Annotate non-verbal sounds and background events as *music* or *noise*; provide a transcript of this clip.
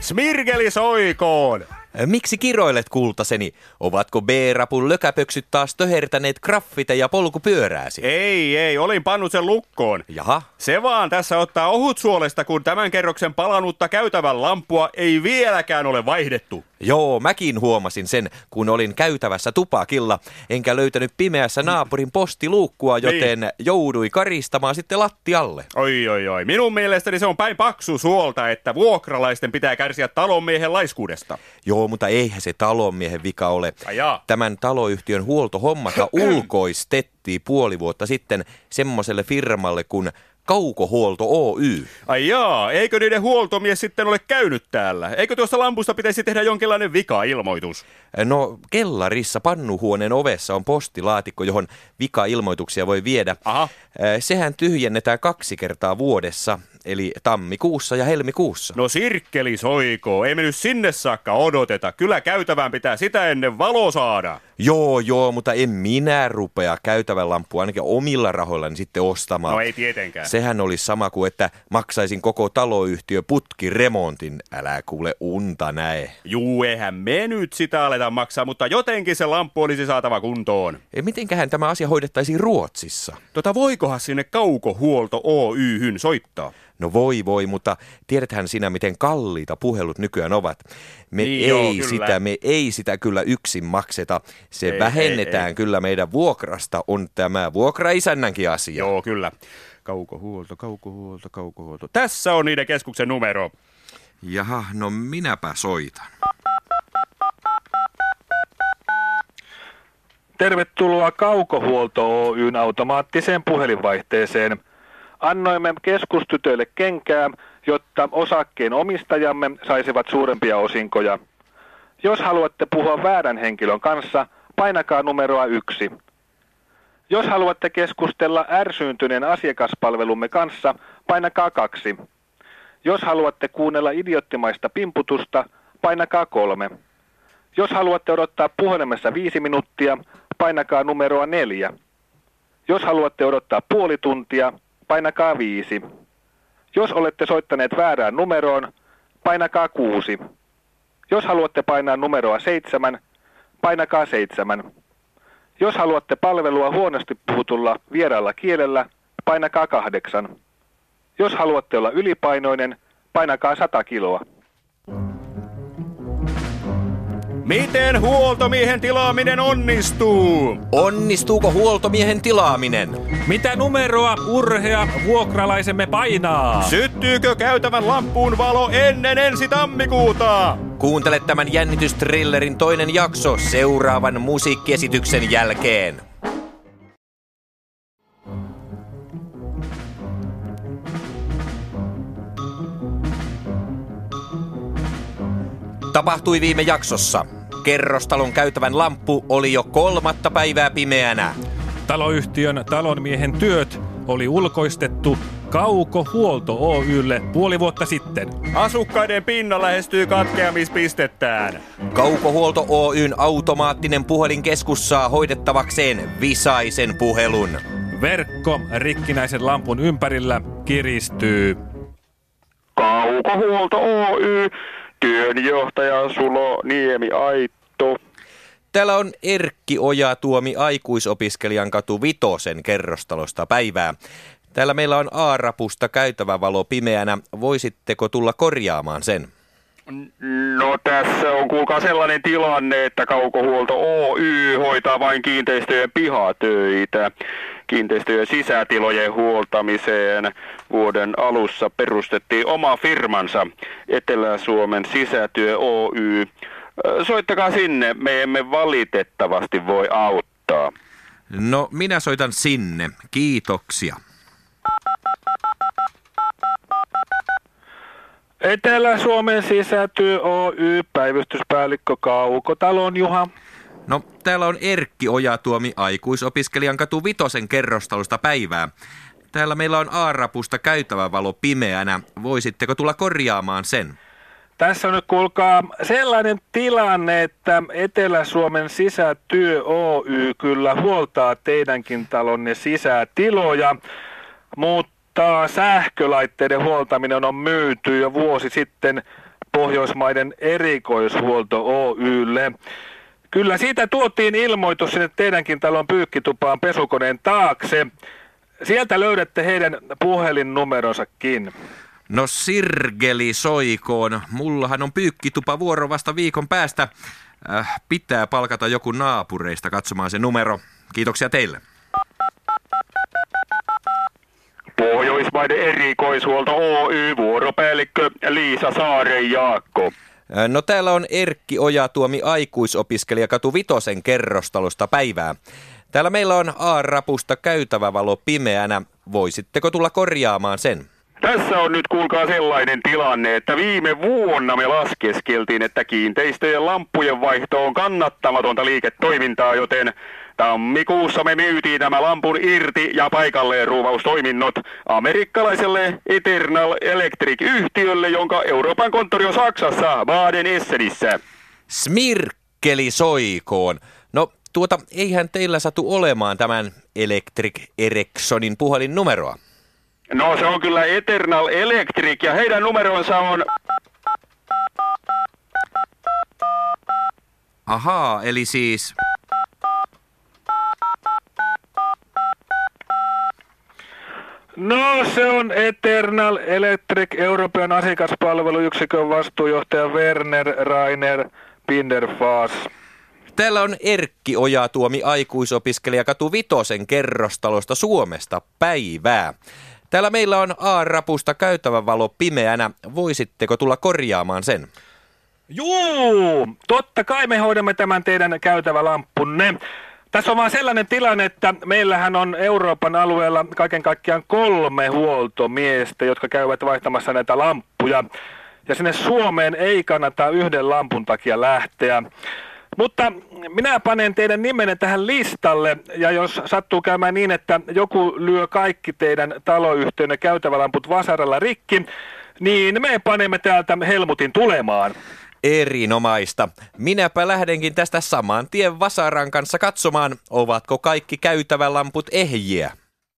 Smirgeli soikoon! Miksi kiroilet kultaseni? Ovatko B-rapun lökäpöksyt taas töhertäneet graffiteja polkupyörääsi? Ei, ei, olin pannut sen lukkoon. Jaha, Se vaan tässä ottaa ohut suolesta, kun tämän kerroksen palanutta käytävän lampua ei vieläkään ole vaihdettu. joo, mäkin huomasin sen, kun olin käytävässä tupakilla, enkä löytänyt pimeässä naapurin postiluukkua, joten joudui karistamaan sitten lattialle. Oi, oi, oi. Minun mielestäni se on päin paksu suolta, että vuokralaisten pitää kärsiä talonmiehen laiskuudesta. Joo, mutta eihän se talonmiehen vika ole. Tämän taloyhtiön huoltohommata *clears throat* ulkoistettiin puoli vuotta sitten semmoiselle firmalle kuin Kaukohuolto Oy. Ai jaa, eikö niiden huoltomies sitten ole käynyt täällä? Eikö tuosta lampusta pitäisi tehdä jonkinlainen vika-ilmoitus? No, kellarissa pannuhuoneen ovessa on postilaatikko, johon vika-ilmoituksia voi viedä. Aha. Äh, Sehän tyhjennetään kaksi kertaa vuodessa, eli tammikuussa ja helmikuussa. No sirkkeli soikoo, ei me nyt sinne saakka odoteta. Kyllä käytävään pitää sitä ennen valo saada. Joo, joo, mutta en minä rupea käytävän lampua ainakin omilla rahoillani sitten ostamaan. No ei tietenkään. Sehän olisi sama kuin, että maksaisin koko taloyhtiö putkiremontin. Älä kuule unta näe. Juu, eihän me nyt sitä aleta maksaa, mutta jotenkin se lamppu olisi saatava kuntoon. E, Mitenköhän tämä asia hoidettaisiin Ruotsissa? Tota voikohan sinne kaukohuolto Oyhyn soittaa? No voi voi, mutta tiedäthän sinä, miten kalliita puhelut nykyään ovat. Me Niin ei joo, kyllä. sitä, me ei sitä kyllä yksin makseta. Se Ei, vähennetään ei, ei. kyllä meidän vuokrasta, on tämä vuokraisännänkin asia. Joo, kyllä. Kaukohuolto, kaukohuolto, kaukohuolto. Tässä on niiden keskuksen numero. Jaha, no minäpä soitan. Tervetuloa Kaukohuolto Oyn automaattiseen puhelinvaihteeseen. Annoimme keskustytöille kenkää, jotta osakkeen omistajamme saisivat suurempia osinkoja. Jos haluatte puhua väärän henkilön kanssa, painakaa numeroa yksi. Jos haluatte keskustella ärsyyntyneen asiakaspalvelumme kanssa, painakaa kaksi. Jos haluatte kuunnella idioottimaista pimputusta, painakaa kolme. Jos haluatte odottaa puhelimessa viisi minuuttia, painakaa numeroa neljä. Jos haluatte odottaa puoli tuntia, painakaa viisi. Jos olette soittaneet väärään numeroon, painakaa kuusi. Jos haluatte painaa numeroa seitsemän, painakaa seitsemän. Jos haluatte palvelua huonosti puhutulla vieraalla kielellä, painakaa kahdeksan. Jos haluatte olla ylipainoinen, painakaa 100 kiloa. Miten huoltomiehen tilaaminen onnistuu? Onnistuuko huoltomiehen tilaaminen? Mitä numeroa urhea vuokralaisemme painaa? Syttyykö käytävän lampuun valo ennen ensi tammikuuta? Kuuntele tämän jännitystrillerin toinen jakso seuraavan musiikkiesityksen jälkeen. Tapahtui viime jaksossa. Kerrostalon käytävän lamppu oli jo kolmatta päivää pimeänä. Taloyhtiön talonmiehen työt oli ulkoistettu Kaukohuolto Oylle puoli vuotta sitten. Asukkaiden pinna lähestyy katkeamispistettään. Kaukohuolto Oyn automaattinen puhelinkeskus saa hoidettavakseen visaisen puhelun. Verkko rikkinäisen lampun ympärillä kiristyy. Kaukohuolto Oy, työnjohtaja Sulo Niemi Aitto. Täällä on Erkki Ojatuomi aikuisopiskelijan katu Vitosen kerrostalosta päivää. Täällä meillä on A-rapusta käytävä valo pimeänä. Voisitteko tulla korjaamaan sen? No tässä on kuulkaa sellainen tilanne, että Kaukohuolto Oy hoitaa vain kiinteistöjen pihatöitä. Kiinteistöjen sisätilojen huoltamiseen vuoden alussa perustettiin oma firmansa Etelä-Suomen sisätyö Oy. Soittakaa sinne, me emme valitettavasti voi auttaa. No, minä soitan sinne. Kiitoksia. Etelä-Suomen sisätyö Oy, päivystyspäällikkö Kaukotalon Juha. No, täällä on Erkki Ojatuomi aikuisopiskelijan katu Vitosen kerrostalosta päivää. Täällä meillä on A-rapusta käytävä valo pimeänä. Voisitteko tulla korjaamaan sen? Tässä on nyt kuulkaa sellainen tilanne, että Etelä-Suomen sisätyö Oy kyllä huoltaa teidänkin talonne sisätiloja, mutta sähkölaitteiden huoltaminen on myyty jo vuosi sitten Pohjoismaiden erikoishuolto Oylle. Kyllä siitä tuotiin ilmoitus sinne teidänkin talon pyykkitupaan pesukoneen taakse. Sieltä löydätte heidän puhelinnumeronsakin. No Sirgeli soikoon. Mullahan on pyykkitupa vuoro vasta viikon päästä. Äh, pitää palkata joku naapureista katsomaan se numero. Kiitoksia teille. Pohjoismaiden erikoishuolto Oy vuoropäällikkö Liisa Saaren Jaakko. No täällä on Erkki Ojatuomi aikuisopiskelijakatu Vitosen kerrostalosta päivää. Täällä meillä on A-rapusta käytävä valo pimeänä. Voisitteko tulla korjaamaan sen? Tässä on nyt kuulkaa sellainen tilanne, että viime vuonna me laskeskeltiin, että kiinteistöjen lampujen vaihto on kannattamatonta liiketoimintaa, joten tammikuussa me myytiin nämä lampun irti ja paikalleen ruuvaustoiminnot amerikkalaiselle Eternal Electric-yhtiölle, jonka Euroopan konttori on Saksassa, Baden-Essenissä. Smirkkeli soikoon. No tuota, eihän teillä satu olemaan tämän Electric Ericssonin puhelinnumeroa. No se on kyllä Eternal Electric ja heidän numeronsa on... Ahaa, eli siis... se on Eternal Electric Euroopan asiakaspalveluyksikön vastuujohtaja Werner Rainer Binderfas. Täällä on Erkki Ojatuomi aikuisopiskelijakatu Vitosen kerrostalosta Suomesta päivää. Täällä meillä on A-rapusta käytävä valo pimeänä. Voisitteko tulla korjaamaan sen? Juu, totta kai me hoidamme tämän teidän käytävä lampunne. Tässä on vaan sellainen tilanne, että meillähän on Euroopan alueella kaiken kaikkiaan kolme huoltomiestä, jotka käyvät vaihtamassa näitä lamppuja. Ja sinne Suomeen ei kannata yhden lampun takia lähteä. Mutta minä panen teidän nimenne tähän listalle, ja jos sattuu käymään niin, että joku lyö kaikki teidän taloyhtiönne käytävälamput vasaralla rikki, niin me panemme täältä Helmutin tulemaan. Erinomaista. Minäpä lähdenkin tästä saman tien Vasaran kanssa katsomaan, ovatko kaikki käytävälamput ehjiä.